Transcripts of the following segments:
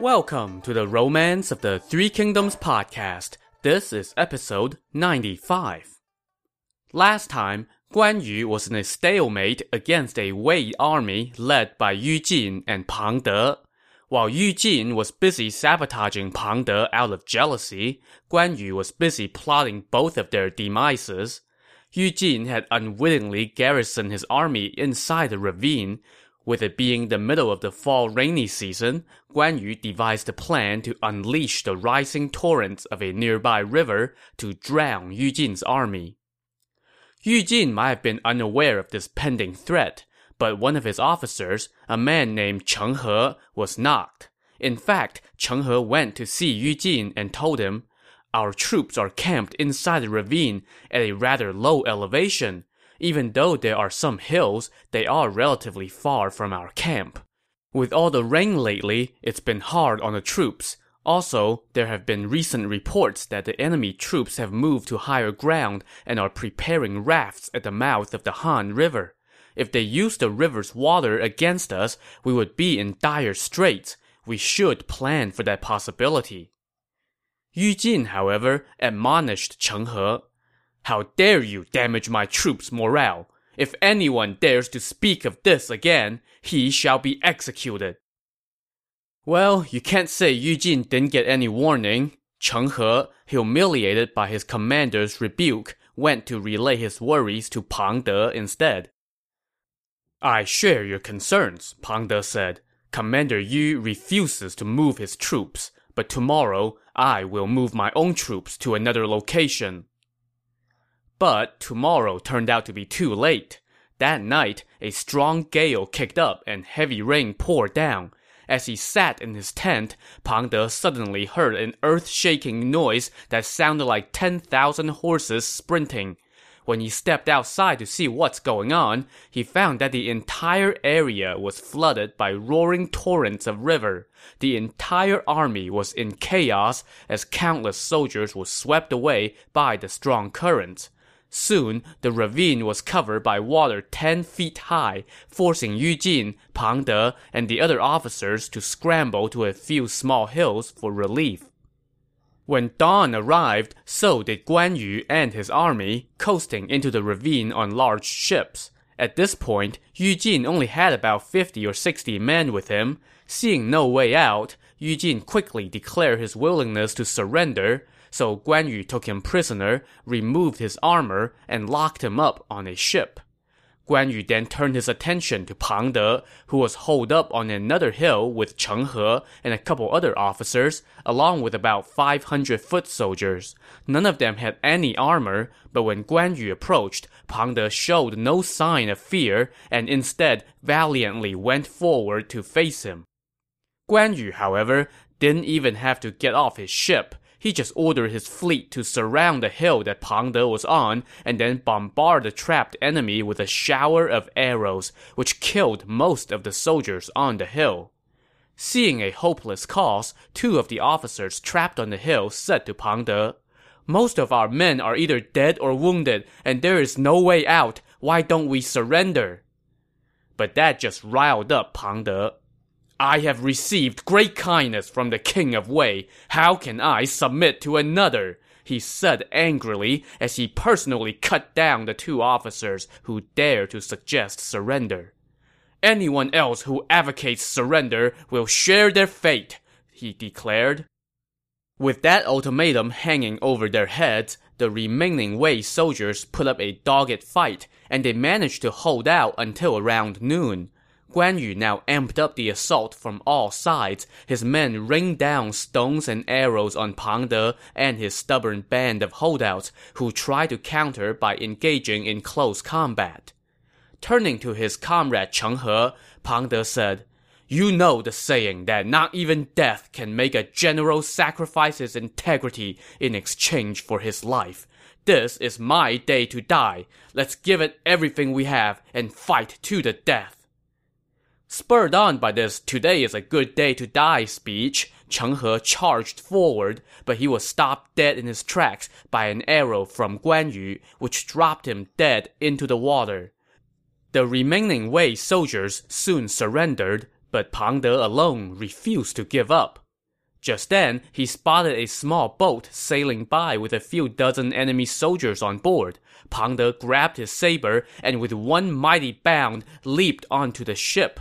Welcome to the Romance of the Three Kingdoms podcast. This is episode 95. Last time, Guan Yu was in a stalemate against a Wei army led by Yu Jin and Pang De. While Yu Jin was busy sabotaging Pang De out of jealousy, Guan Yu was busy plotting both of their demises. Yu Jin had unwittingly garrisoned his army inside the ravine, with it being the middle of the fall rainy season, Guan Yu devised a plan to unleash the rising torrents of a nearby river to drown Yu Jin's army. Yu Jin might have been unaware of this pending threat, but one of his officers, a man named Cheng He, was not. In fact, Cheng He went to see Yu Jin and told him, Our troops are camped inside the ravine at a rather low elevation. Even though there are some hills, they are relatively far from our camp. With all the rain lately, it's been hard on the troops. Also, there have been recent reports that the enemy troops have moved to higher ground and are preparing rafts at the mouth of the Han River. If they use the river's water against us, we would be in dire straits. We should plan for that possibility. Yu Jin, however, admonished Cheng He. How dare you damage my troops' morale? If anyone dares to speak of this again, he shall be executed. Well, you can't say Yu Jin didn't get any warning. Cheng He, humiliated by his commander's rebuke, went to relay his worries to Pang De instead. I share your concerns, Pang De said. Commander Yu refuses to move his troops, but tomorrow I will move my own troops to another location. But tomorrow turned out to be too late. That night, a strong gale kicked up and heavy rain poured down. As he sat in his tent, Pang De suddenly heard an earth-shaking noise that sounded like 10,000 horses sprinting. When he stepped outside to see what's going on, he found that the entire area was flooded by roaring torrents of river. The entire army was in chaos as countless soldiers were swept away by the strong currents. Soon, the ravine was covered by water ten feet high, forcing Yu Jin, Pang De, and the other officers to scramble to a few small hills for relief. When dawn arrived, so did Guan Yu and his army, coasting into the ravine on large ships. At this point, Yu Jin only had about 50 or 60 men with him. Seeing no way out, Yu Jin quickly declared his willingness to surrender, so Guan Yu took him prisoner, removed his armor, and locked him up on a ship. Guan Yu then turned his attention to Pang De, who was holed up on another hill with Cheng He and a couple other officers, along with about 500 foot soldiers. None of them had any armor, but when Guan Yu approached, Pang De showed no sign of fear and instead valiantly went forward to face him. Guan Yu, however, didn't even have to get off his ship he just ordered his fleet to surround the hill that Pang De was on and then bombard the trapped enemy with a shower of arrows, which killed most of the soldiers on the hill. Seeing a hopeless cause, two of the officers trapped on the hill said to Pang De, Most of our men are either dead or wounded, and there is no way out. Why don't we surrender? But that just riled up Pang De. I have received great kindness from the king of Wei. How can I submit to another? He said angrily as he personally cut down the two officers who dared to suggest surrender. Anyone else who advocates surrender will share their fate, he declared. With that ultimatum hanging over their heads, the remaining Wei soldiers put up a dogged fight, and they managed to hold out until around noon. Guan Yu now amped up the assault from all sides. His men rained down stones and arrows on Pang De and his stubborn band of holdouts, who tried to counter by engaging in close combat. Turning to his comrade Cheng He, Pang De said, You know the saying that not even death can make a general sacrifice his integrity in exchange for his life. This is my day to die. Let's give it everything we have and fight to the death. Spurred on by this today is a good day to die speech, Cheng He charged forward, but he was stopped dead in his tracks by an arrow from Guan Yu, which dropped him dead into the water. The remaining Wei soldiers soon surrendered, but Pang De alone refused to give up. Just then, he spotted a small boat sailing by with a few dozen enemy soldiers on board. Pang De grabbed his saber and with one mighty bound leaped onto the ship.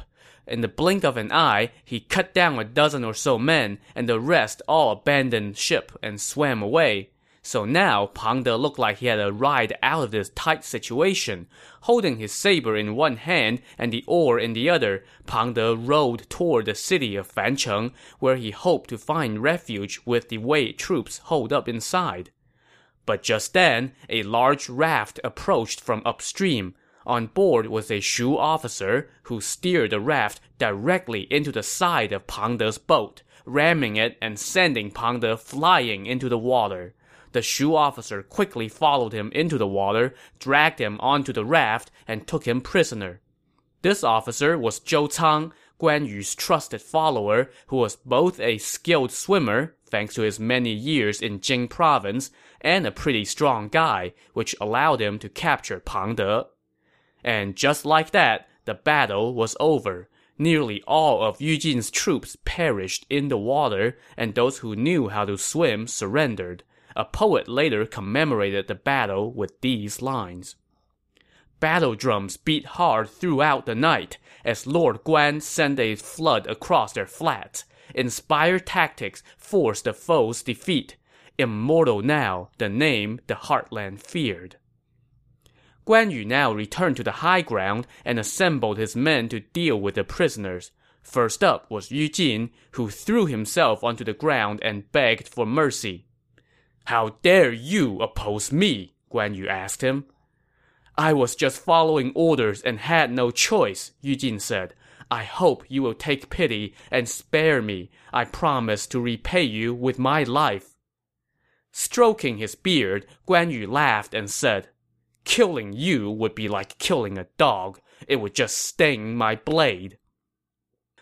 In the blink of an eye, he cut down a dozen or so men, and the rest all abandoned ship and swam away. So now, Pang De looked like he had a ride out of this tight situation. Holding his saber in one hand and the oar in the other, Pang De rowed toward the city of Fancheng, where he hoped to find refuge with the Wei troops holed up inside. But just then, a large raft approached from upstream. On board was a Shu officer who steered the raft directly into the side of Pang De's boat, ramming it and sending Pang De flying into the water. The Shu officer quickly followed him into the water, dragged him onto the raft, and took him prisoner. This officer was Zhou Cang, Guan Yu's trusted follower, who was both a skilled swimmer, thanks to his many years in Jing province, and a pretty strong guy, which allowed him to capture Pang De. And just like that, the battle was over. Nearly all of Yu Jin's troops perished in the water, and those who knew how to swim surrendered. A poet later commemorated the battle with these lines. Battle drums beat hard throughout the night as Lord Guan sent a flood across their flats. Inspired tactics forced the foe's defeat. Immortal now, the name the heartland feared. Guan Yu now returned to the high ground and assembled his men to deal with the prisoners. First up was Yu Jin, who threw himself onto the ground and begged for mercy. How dare you oppose me? Guan Yu asked him. I was just following orders and had no choice, Yu Jin said. I hope you will take pity and spare me. I promise to repay you with my life. Stroking his beard, Guan Yu laughed and said, Killing you would be like killing a dog. It would just sting my blade.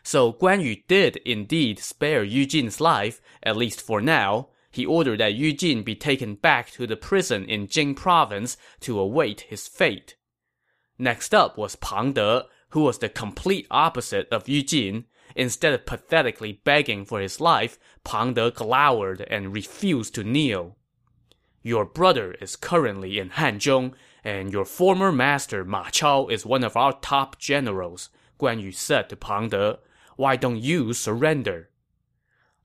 So Guan Yu did indeed spare Yu Jin's life, at least for now. He ordered that Yu Jin be taken back to the prison in Jing province to await his fate. Next up was Pang De, who was the complete opposite of Yu Jin. Instead of pathetically begging for his life, Pang De glowered and refused to kneel. Your brother is currently in Hanzhong, and your former master Ma Chao is one of our top generals, Guan Yu said to Pang De. Why don't you surrender?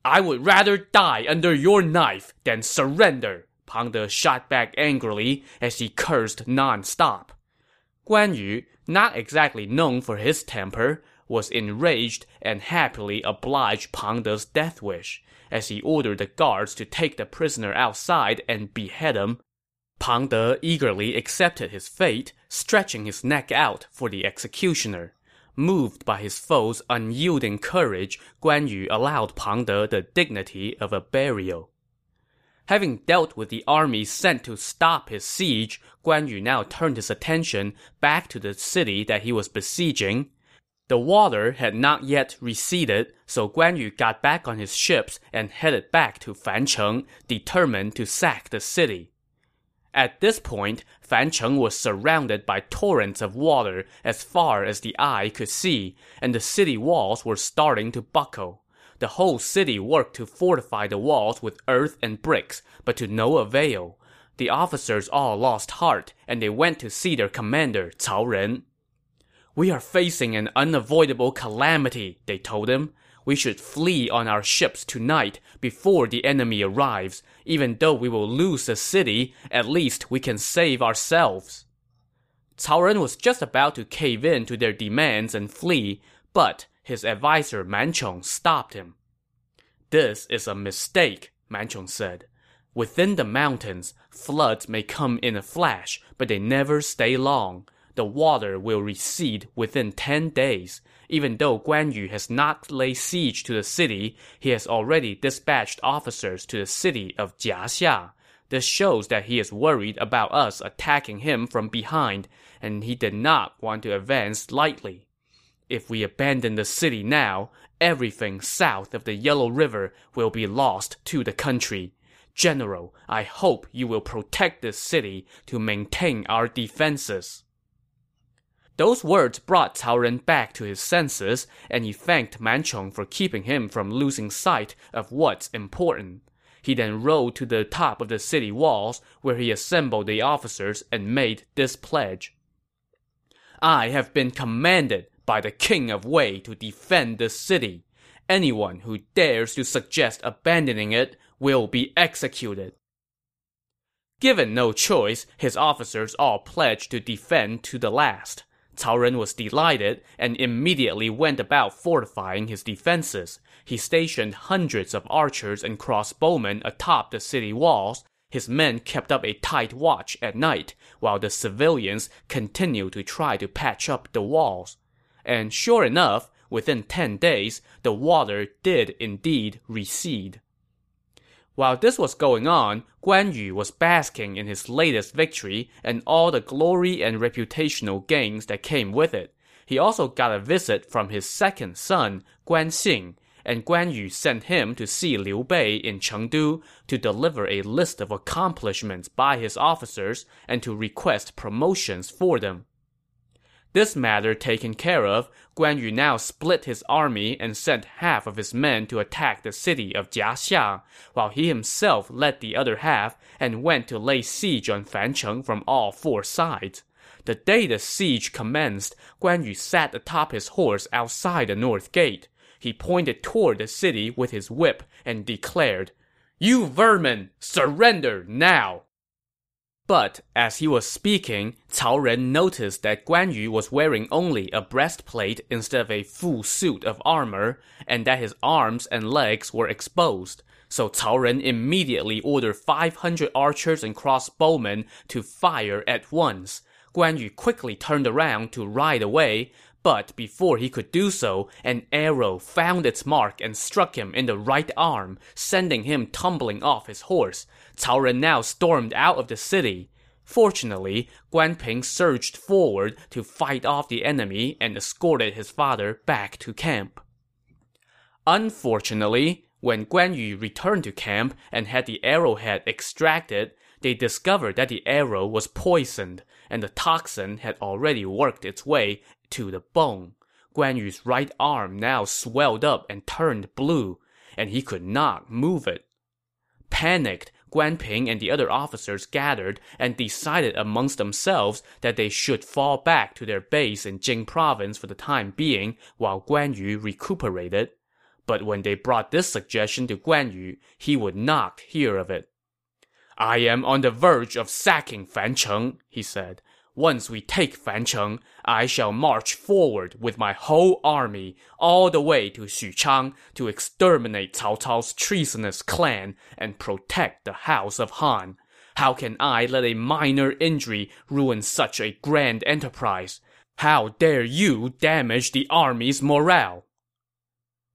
I would rather die under your knife than surrender, Pang De shot back angrily as he cursed non-stop. Guan Yu, not exactly known for his temper, was enraged and happily obliged Pang De's death wish. As he ordered the guards to take the prisoner outside and behead him, Pang De eagerly accepted his fate, stretching his neck out for the executioner. Moved by his foe's unyielding courage, Guan Yu allowed Pang De the dignity of a burial. Having dealt with the army sent to stop his siege, Guan Yu now turned his attention back to the city that he was besieging. The water had not yet receded, so Guan Yu got back on his ships and headed back to Fancheng, determined to sack the city. At this point, Fancheng was surrounded by torrents of water as far as the eye could see, and the city walls were starting to buckle. The whole city worked to fortify the walls with earth and bricks, but to no avail. The officers all lost heart, and they went to see their commander, Cao Ren. We are facing an unavoidable calamity, they told him. We should flee on our ships tonight before the enemy arrives. Even though we will lose the city, at least we can save ourselves. Cao Ren was just about to cave in to their demands and flee, but his adviser Man Chong stopped him. This is a mistake, Man Chong said. Within the mountains, floods may come in a flash, but they never stay long. The water will recede within ten days. Even though Guan Yu has not laid siege to the city, he has already dispatched officers to the city of Jiaxia. This shows that he is worried about us attacking him from behind, and he did not want to advance lightly. If we abandon the city now, everything south of the Yellow River will be lost to the country. General, I hope you will protect this city to maintain our defenses. Those words brought Cao Ren back to his senses, and he thanked Man Chong for keeping him from losing sight of what's important. He then rode to the top of the city walls, where he assembled the officers and made this pledge. I have been commanded by the king of Wei to defend the city. Anyone who dares to suggest abandoning it will be executed. Given no choice, his officers all pledged to defend to the last. Cao Ren was delighted and immediately went about fortifying his defenses. He stationed hundreds of archers and crossbowmen atop the city walls. His men kept up a tight watch at night, while the civilians continued to try to patch up the walls. And sure enough, within ten days, the water did indeed recede. While this was going on, Guan Yu was basking in his latest victory and all the glory and reputational gains that came with it. He also got a visit from his second son, Guan Xing, and Guan Yu sent him to see Liu Bei in Chengdu to deliver a list of accomplishments by his officers and to request promotions for them. This matter taken care of, Guan Yu now split his army and sent half of his men to attack the city of Jiaxia, while he himself led the other half and went to lay siege on Fancheng from all four sides. The day the siege commenced, Guan Yu sat atop his horse outside the north gate. He pointed toward the city with his whip and declared, You vermin, surrender now! But as he was speaking, Cao Ren noticed that Guan Yu was wearing only a breastplate instead of a full suit of armor, and that his arms and legs were exposed. So Cao Ren immediately ordered 500 archers and crossbowmen to fire at once. Guan Yu quickly turned around to ride away, but before he could do so, an arrow found its mark and struck him in the right arm, sending him tumbling off his horse. Cao Ren now stormed out of the city. Fortunately, Guan Ping surged forward to fight off the enemy and escorted his father back to camp. Unfortunately, when Guan Yu returned to camp and had the arrowhead extracted, they discovered that the arrow was poisoned, and the toxin had already worked its way to the bone. Guan Yu's right arm now swelled up and turned blue, and he could not move it. Panicked, Guan Ping and the other officers gathered and decided amongst themselves that they should fall back to their base in Jing province for the time being while Guan Yu recuperated. But when they brought this suggestion to Guan Yu, he would not hear of it. I am on the verge of sacking Fancheng, he said. Once we take Fancheng, I shall march forward with my whole army all the way to Xuchang to exterminate Cao Cao's treasonous clan and protect the house of Han. How can I let a minor injury ruin such a grand enterprise? How dare you damage the army's morale?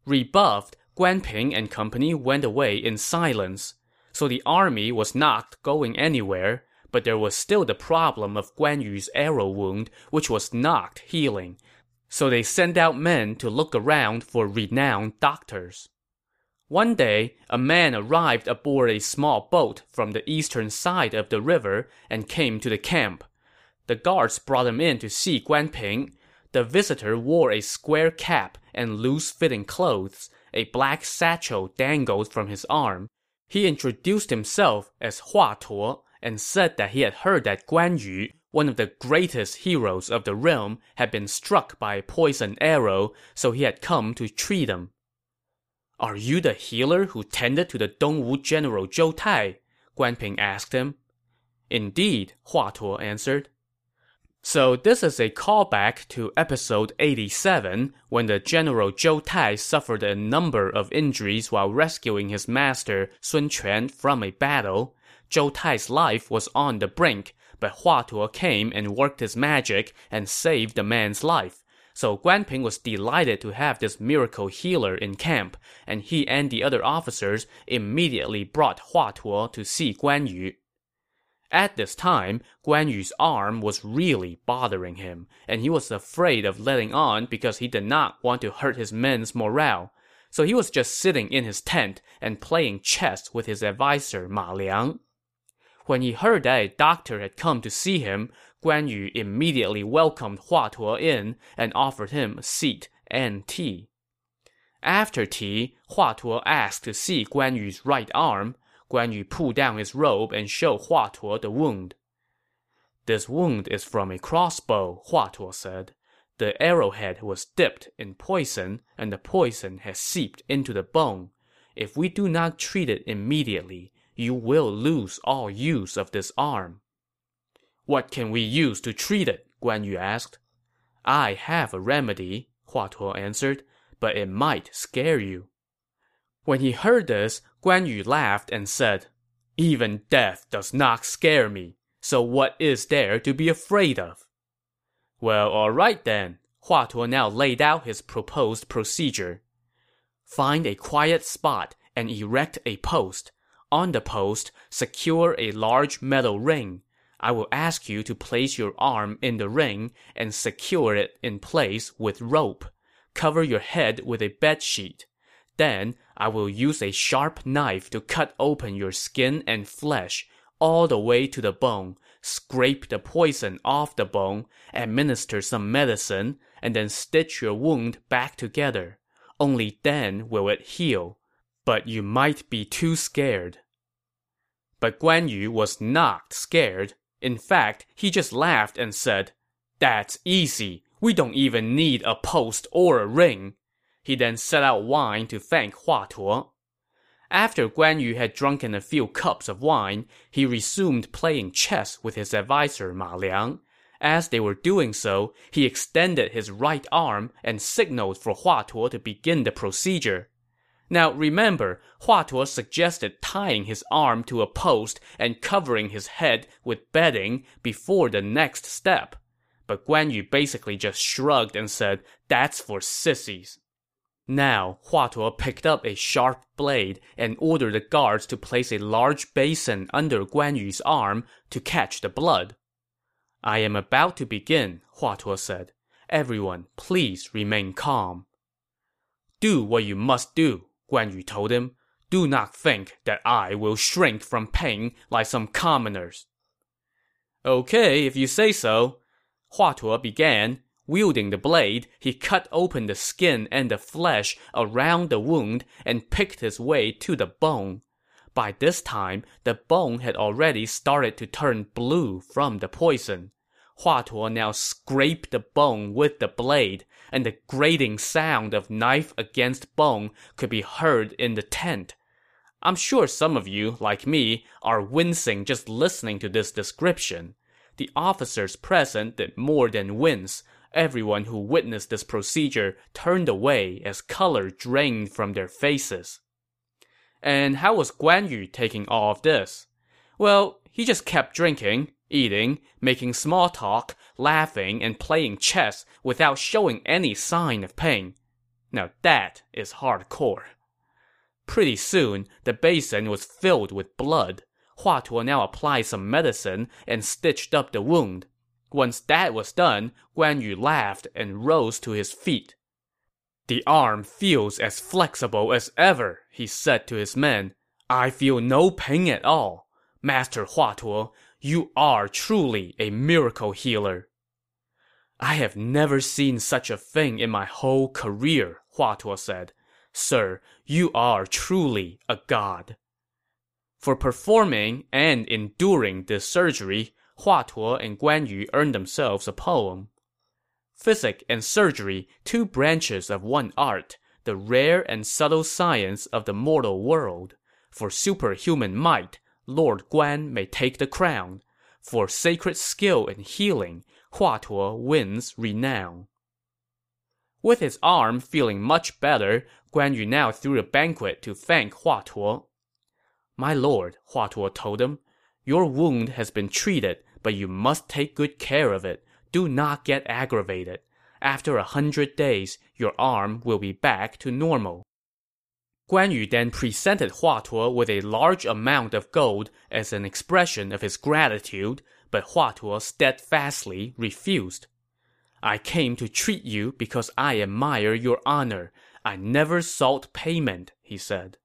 Rebuffed, Guan Ping and company went away in silence. So the army was not going anywhere, but there was still the problem of Guan Yu's arrow wound, which was not healing. So they sent out men to look around for renowned doctors. One day, a man arrived aboard a small boat from the eastern side of the river and came to the camp. The guards brought him in to see Guan Ping. The visitor wore a square cap and loose-fitting clothes. A black satchel dangled from his arm. He introduced himself as Hua Tuo, and said that he had heard that Guan Yu, one of the greatest heroes of the realm, had been struck by a poisoned arrow, so he had come to treat him. Are you the healer who tended to the Dongwu general Zhou Tai? Guan Ping asked him. Indeed, Hua Tuo answered. So this is a callback to episode 87, when the general Zhou Tai suffered a number of injuries while rescuing his master Sun Quan from a battle. Zhou Tai's life was on the brink, but Hua Tuo came and worked his magic and saved the man's life. So Guan Ping was delighted to have this miracle healer in camp, and he and the other officers immediately brought Hua Tuo to see Guan Yu. At this time, Guan Yu's arm was really bothering him, and he was afraid of letting on because he did not want to hurt his men's morale. So he was just sitting in his tent and playing chess with his adviser Ma Liang. When he heard that a doctor had come to see him, Guan Yu immediately welcomed Hua Tuo in and offered him a seat and tea. After tea, Hua Tuo asked to see Guan Yu's right arm. Guan Yu pulled down his robe and showed Hua Tuo the wound. This wound is from a crossbow, Hua Tuo said. The arrowhead was dipped in poison, and the poison has seeped into the bone. If we do not treat it immediately, you will lose all use of this arm. What can we use to treat it? Guan Yu asked. I have a remedy, Hua Tuo answered, but it might scare you. When he heard this, Guan Yu laughed and said, Even death does not scare me, so what is there to be afraid of? Well, alright then. Hua Tuo now laid out his proposed procedure. Find a quiet spot and erect a post. On the post, secure a large metal ring. I will ask you to place your arm in the ring and secure it in place with rope. Cover your head with a bed sheet. Then, I will use a sharp knife to cut open your skin and flesh, all the way to the bone, scrape the poison off the bone, administer some medicine, and then stitch your wound back together. Only then will it heal. But you might be too scared. But Guan Yu was not scared. In fact, he just laughed and said, That's easy. We don't even need a post or a ring. He then set out wine to thank Hua Tuo. After Guan Yu had drunken a few cups of wine, he resumed playing chess with his adviser Ma Liang. As they were doing so, he extended his right arm and signaled for Hua Tuo to begin the procedure. Now remember, Hua Tuo suggested tying his arm to a post and covering his head with bedding before the next step. But Guan Yu basically just shrugged and said, that's for sissies. Now, Hua Tuo picked up a sharp blade and ordered the guards to place a large basin under Guan Yu's arm to catch the blood. I am about to begin, Hua Tuo said. Everyone, please remain calm. Do what you must do, Guan Yu told him. Do not think that I will shrink from pain like some commoners. Okay, if you say so. Hua Tuo began, Wielding the blade, he cut open the skin and the flesh around the wound and picked his way to the bone. By this time, the bone had already started to turn blue from the poison. Hua Tuo now scraped the bone with the blade, and the grating sound of knife against bone could be heard in the tent. I'm sure some of you, like me, are wincing just listening to this description. The officers present did more than wince. Everyone who witnessed this procedure turned away as color drained from their faces. And how was Guan Yu taking all of this? Well, he just kept drinking, eating, making small talk, laughing, and playing chess without showing any sign of pain. Now that is hardcore. Pretty soon, the basin was filled with blood. Hua Tuo now applied some medicine and stitched up the wound. Once that was done, Guan Yu laughed and rose to his feet. The arm feels as flexible as ever, he said to his men. I feel no pain at all. Master Hua Tuo, you are truly a miracle healer. I have never seen such a thing in my whole career, Hua Tuo said. Sir, you are truly a god. For performing and enduring this surgery, Hua Tuo and Guan Yu earned themselves a poem. Physic and surgery, two branches of one art, the rare and subtle science of the mortal world. For superhuman might, Lord Guan may take the crown. For sacred skill in healing, Hua Tuo wins renown. With his arm feeling much better, Guan Yu now threw a banquet to thank Hua Tuo. My lord, Hua Tuo told him, your wound has been treated, but you must take good care of it. Do not get aggravated. After a hundred days, your arm will be back to normal. Guan Yu then presented Hua Tuo with a large amount of gold as an expression of his gratitude, but Hua Tuo steadfastly refused. I came to treat you because I admire your honor. I never sought payment, he said.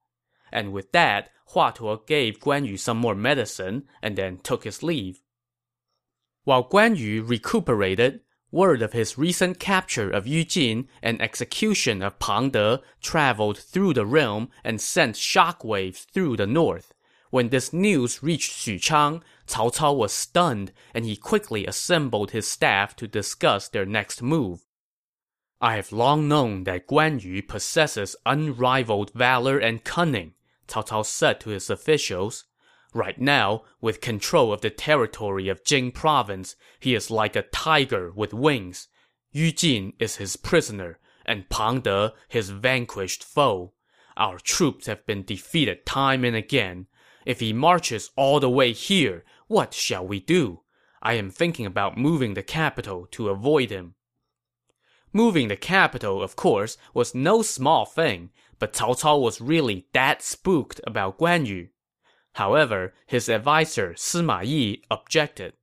And with that, Hua Tuo gave Guan Yu some more medicine and then took his leave. While Guan Yu recuperated, word of his recent capture of Yu Jin and execution of Pang De traveled through the realm and sent shockwaves through the north. When this news reached Xuchang, Cao Cao was stunned, and he quickly assembled his staff to discuss their next move. I have long known that Guan Yu possesses unrivaled valor and cunning, Cao Cao said to his officials. Right now, with control of the territory of Jing province, he is like a tiger with wings. Yu Jin is his prisoner, and Pang De his vanquished foe. Our troops have been defeated time and again. If he marches all the way here, what shall we do? I am thinking about moving the capital to avoid him. Moving the capital, of course, was no small thing, but Cao Cao was really that spooked about Guan Yu. However, his adviser Sima Yi objected.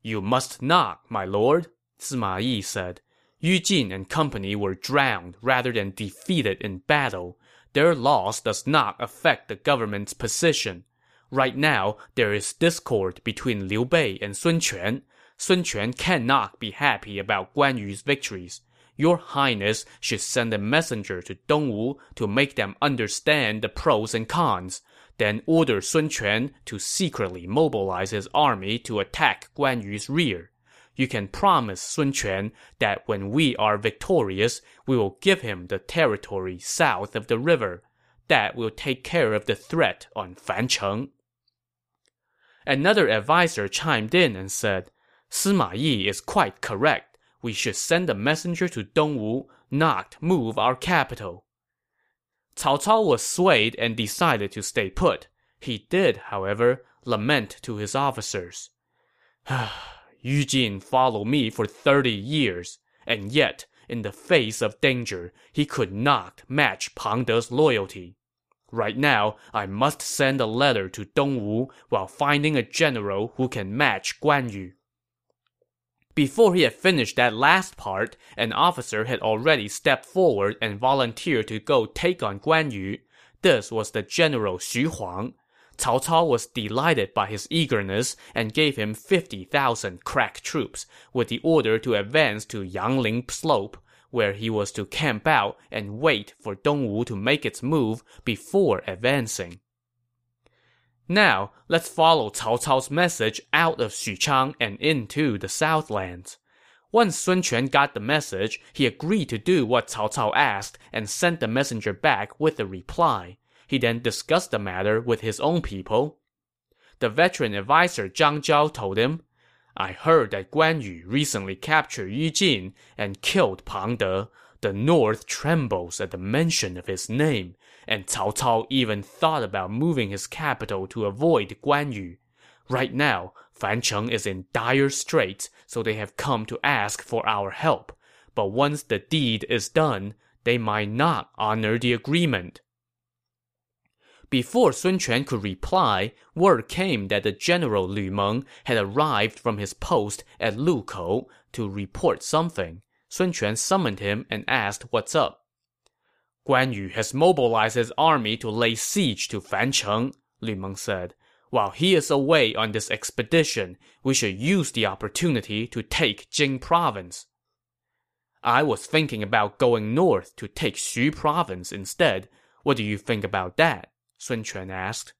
You must not, my lord, Sima Yi said. Yu Jin and company were drowned rather than defeated in battle. Their loss does not affect the government's position. Right now, there is discord between Liu Bei and Sun Quan. Sun Quan cannot be happy about Guan Yu's victories. Your Highness should send a messenger to Dongwu to make them understand the pros and cons then ordered Sun Quan to secretly mobilize his army to attack Guan Yu's rear. You can promise Sun Quan that when we are victorious, we will give him the territory south of the river. That will take care of the threat on Fancheng. Another adviser chimed in and said, Sima Yi is quite correct. We should send a messenger to Dongwu, not move our capital. Cao Cao was swayed and decided to stay put. He did, however, lament to his officers. Yu Jin followed me for thirty years, and yet, in the face of danger, he could not match Pang De's loyalty. Right now, I must send a letter to Dongwu while finding a general who can match Guan Yu. Before he had finished that last part, an officer had already stepped forward and volunteered to go take on Guan Yu. This was the general Xu Huang. Cao Cao was delighted by his eagerness and gave him 50,000 crack troops, with the order to advance to Yangling Slope, where he was to camp out and wait for Dongwu to make its move before advancing. Now, let's follow Cao Cao's message out of Xuchang and into the Southlands. Once Sun Quan got the message, he agreed to do what Cao Cao asked and sent the messenger back with a reply. He then discussed the matter with his own people. The veteran adviser Zhang Zhao told him, I heard that Guan Yu recently captured Yu Jin and killed Pang De. The north trembles at the mention of his name, and Cao Cao even thought about moving his capital to avoid Guan Yu. Right now, Fancheng is in dire straits, so they have come to ask for our help. But once the deed is done, they might not honor the agreement. Before Sun Quan could reply, word came that the general Lu Meng had arrived from his post at Lukou to report something. Sun Quan summoned him and asked what's up. Guan Yu has mobilized his army to lay siege to Fancheng, Lu Meng said. While he is away on this expedition, we should use the opportunity to take Jing province. I was thinking about going north to take Xu province instead. What do you think about that? Sun Quan asked.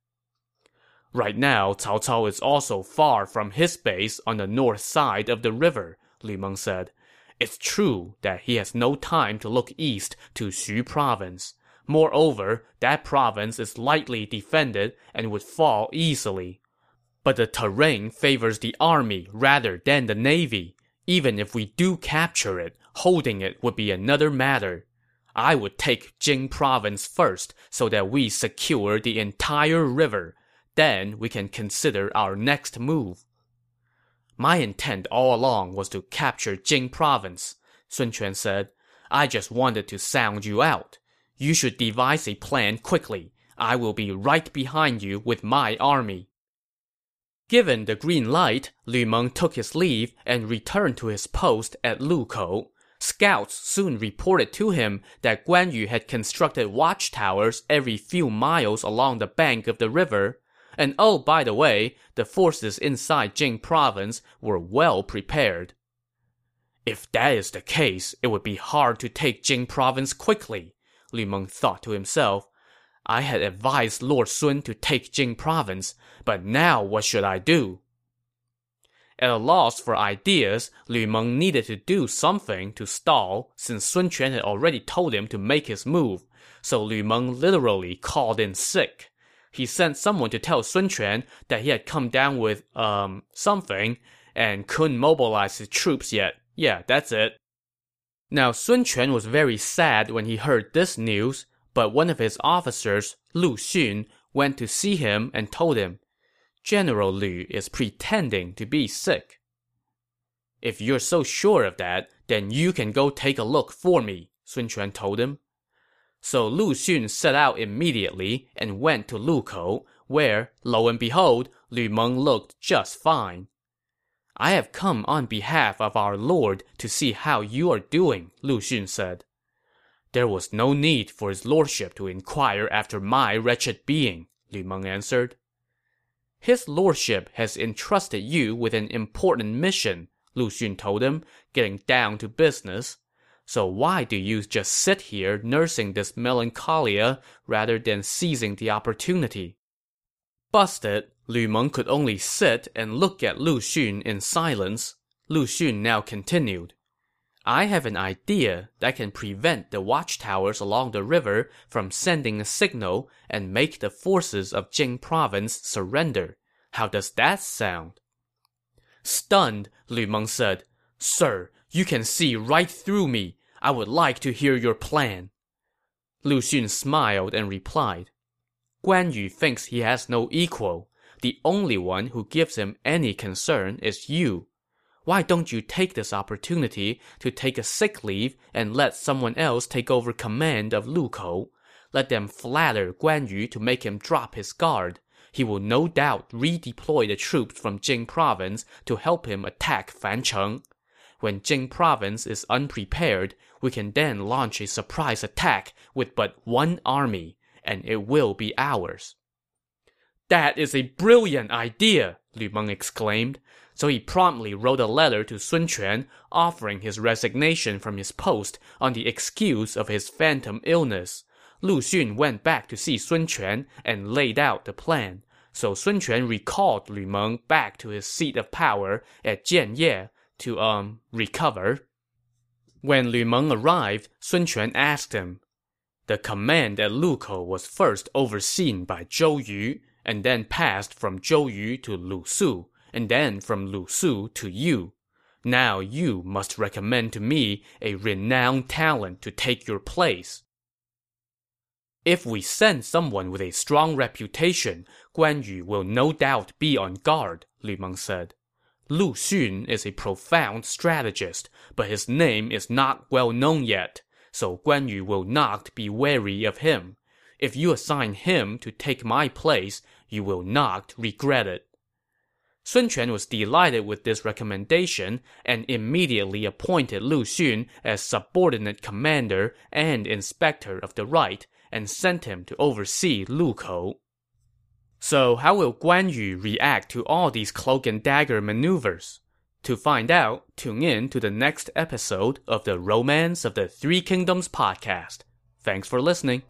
Right now, Cao Cao is also far from his base on the north side of the river, Lu Meng said. It's true that he has no time to look east to Xu province. Moreover, that province is lightly defended and would fall easily. But the terrain favors the army rather than the navy. Even if we do capture it, holding it would be another matter. I would take Jing province first so that we secure the entire river. Then we can consider our next move. My intent all along was to capture Jing province, Sun Quan said. I just wanted to sound you out. You should devise a plan quickly. I will be right behind you with my army. Given the green light, Lu Meng took his leave and returned to his post at Lukou. Scouts soon reported to him that Guan Yu had constructed watchtowers every few miles along the bank of the river. And oh, by the way, the forces inside Jing province were well prepared. If that is the case, it would be hard to take Jing province quickly, Lu Meng thought to himself. I had advised Lord Sun to take Jing province, but now what should I do? At a loss for ideas, Lu Meng needed to do something to stall since Sun Quan had already told him to make his move, so Lu Meng literally called in sick. He sent someone to tell Sun Quan that he had come down with, um, something, and couldn't mobilize his troops yet. Yeah, that's it. Now, Sun Quan was very sad when he heard this news, but one of his officers, Lu Xun, went to see him and told him, General Lu is pretending to be sick. If you're so sure of that, then you can go take a look for me, Sun Quan told him. So Lu Xun set out immediately and went to Lukou, where, lo and behold, Lu Meng looked just fine. I have come on behalf of our lord to see how you are doing, Lu Xun said. There was no need for his lordship to inquire after my wretched being, Lu Meng answered. His lordship has entrusted you with an important mission, Lu Xun told him, getting down to business. So why do you just sit here nursing this melancholia rather than seizing the opportunity? Busted, Lu Meng could only sit and look at Lu Xun in silence. Lu Xun now continued. I have an idea that can prevent the watchtowers along the river from sending a signal and make the forces of Jing province surrender. How does that sound? Stunned, Lu Meng said, Sir, you can see right through me. I would like to hear your plan. Lu Xun smiled and replied, Guan Yu thinks he has no equal. The only one who gives him any concern is you. Why don't you take this opportunity to take a sick leave and let someone else take over command of Lukou? Let them flatter Guan Yu to make him drop his guard. He will no doubt redeploy the troops from Jing province to help him attack Fancheng. When Jing province is unprepared, we can then launch a surprise attack with but one army, and it will be ours. That is a brilliant idea, Lu Meng exclaimed so he promptly wrote a letter to Sun Quan offering his resignation from his post on the excuse of his phantom illness. Lu Xun went back to see Sun Quan and laid out the plan. So Sun Quan recalled Lu Meng back to his seat of power at Jianye to, um, recover. When Lu Meng arrived, Sun Quan asked him, The command at Lukou was first overseen by Zhou Yu, and then passed from Zhou Yu to Lu Su and then from Lu Su to you. Now you must recommend to me a renowned talent to take your place. If we send someone with a strong reputation, Guan Yu will no doubt be on guard, Lu Meng said. Lu Xun is a profound strategist, but his name is not well known yet, so Guan Yu will not be wary of him. If you assign him to take my place, you will not regret it. Sun Quan was delighted with this recommendation and immediately appointed Lu Xun as subordinate commander and inspector of the right and sent him to oversee Lukou. So how will Guan Yu react to all these cloak and dagger maneuvers? To find out, tune in to the next episode of the Romance of the Three Kingdoms podcast. Thanks for listening.